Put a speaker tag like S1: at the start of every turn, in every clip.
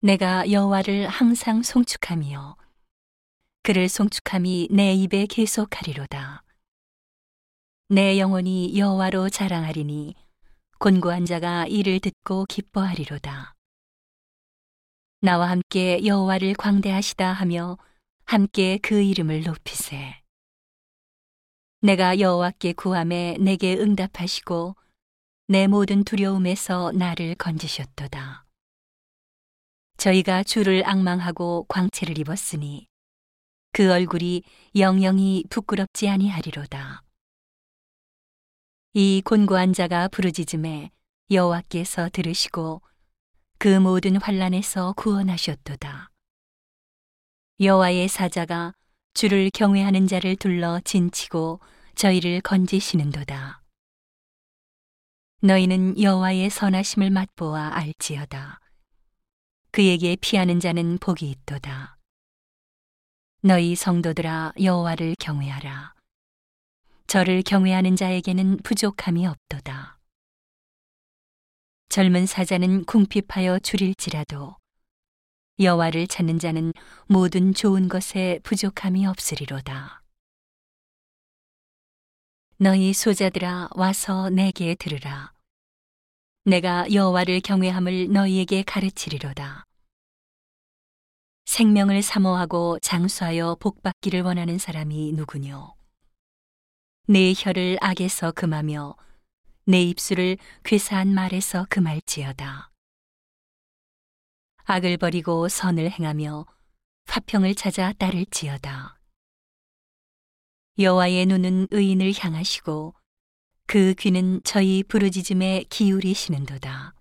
S1: 내가 여호와를 항상 송축하며 그를 송축함이 내 입에 계속하리로다. 내 영혼이 여호와로 자랑하리니 곤고한 자가 이를 듣고 기뻐하리로다. 나와 함께 여호와를 광대하시다 하며 함께 그 이름을 높이세. 내가 여호와께 구함에 내게 응답하시고 내 모든 두려움에서 나를 건지셨도다. 저희가 주를 악망하고 광채를 입었으니 그 얼굴이 영영이 부끄럽지 아니하리로다. 이 곤고한 자가 부르짖음에 여호와께서 들으시고 그 모든 환란에서 구원하셨도다. 여호와의 사자가 주를 경외하는 자를 둘러 진치고 저희를 건지시는도다. 너희는 여호와의 선하심을 맛보아 알지어다. 그에게 피하는 자는 복이 있도다. 너희 성도들아 여호와를 경외하라. 저를 경외하는 자에게는 부족함이 없도다. 젊은 사자는 궁핍하여 줄일지라도 여호와를 찾는 자는 모든 좋은 것에 부족함이 없으리로다. 너희 소자들아 와서 내게 들으라. 내가 여호와를 경외함을 너희에게 가르치리로다. 생명을 사모하고 장수하여 복받기를 원하는 사람이 누구뇨? 내 혀를 악에서 금하며 내 입술을 괴사한 말에서 금할지어다. 악을 버리고 선을 행하며 화평을 찾아 따를지어다. 여호와의 눈은 의인을 향하시고 그 귀는 저희 부르짖음에 기울이시는도다.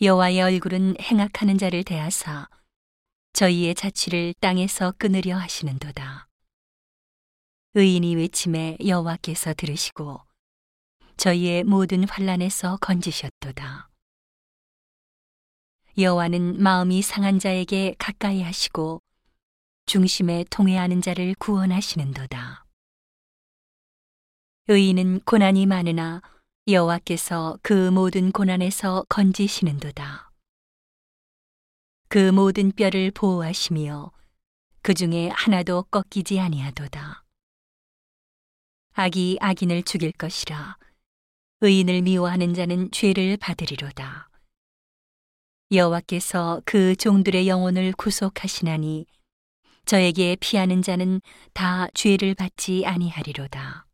S1: 여호와의 얼굴은 행악하는 자를 대하사 저희의 자취를 땅에서 끊으려 하시는도다. 의인이 외침에 여호와께서 들으시고 저희의 모든 환란에서 건지셨도다. 여호와는 마음이 상한 자에게 가까이 하시고 중심에 통회하는 자를 구원하시는도다. 의인은 고난이 많으나 여호와께서 그 모든 고난에서 건지시는도다. 그 모든 뼈를 보호하시며 그 중에 하나도 꺾이지 아니하도다. 악이 악인을 죽일 것이라 의인을 미워하는 자는 죄를 받으리로다. 여호와께서 그 종들의 영혼을 구속하시나니 저에게 피하는 자는 다 죄를 받지 아니하리로다.